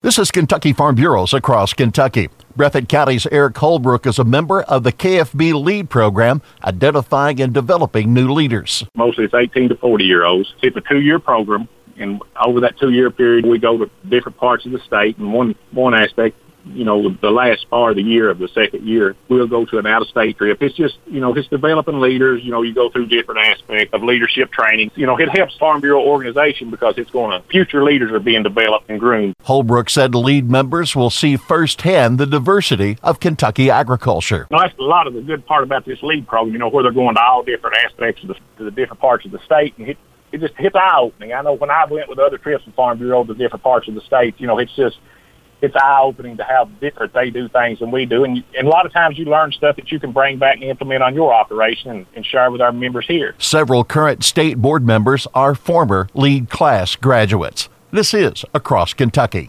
This is Kentucky Farm Bureaus across Kentucky. Breathitt County's Eric Holbrook is a member of the KFB LEAD program, identifying and developing new leaders. Mostly it's 18 to 40 year olds. It's a two year program, and over that two year period, we go to different parts of the state. And one, one aspect you know, the last part of the year of the second year, we'll go to an out-of-state trip. It's just, you know, it's developing leaders. You know, you go through different aspects of leadership training. You know, it helps Farm Bureau organization because it's going to, future leaders are being developed and groomed. Holbrook said lead members will see firsthand the diversity of Kentucky agriculture. Know, that's a lot of the good part about this lead program, you know, where they're going to all different aspects of the, the different parts of the state and hit, it just hits eye opening. I know when I went with other trips from Farm Bureau to different parts of the state, you know, it's just, it's eye opening to how different they do things than we do. And, and a lot of times you learn stuff that you can bring back and implement on your operation and, and share with our members here. Several current state board members are former lead class graduates. This is Across Kentucky.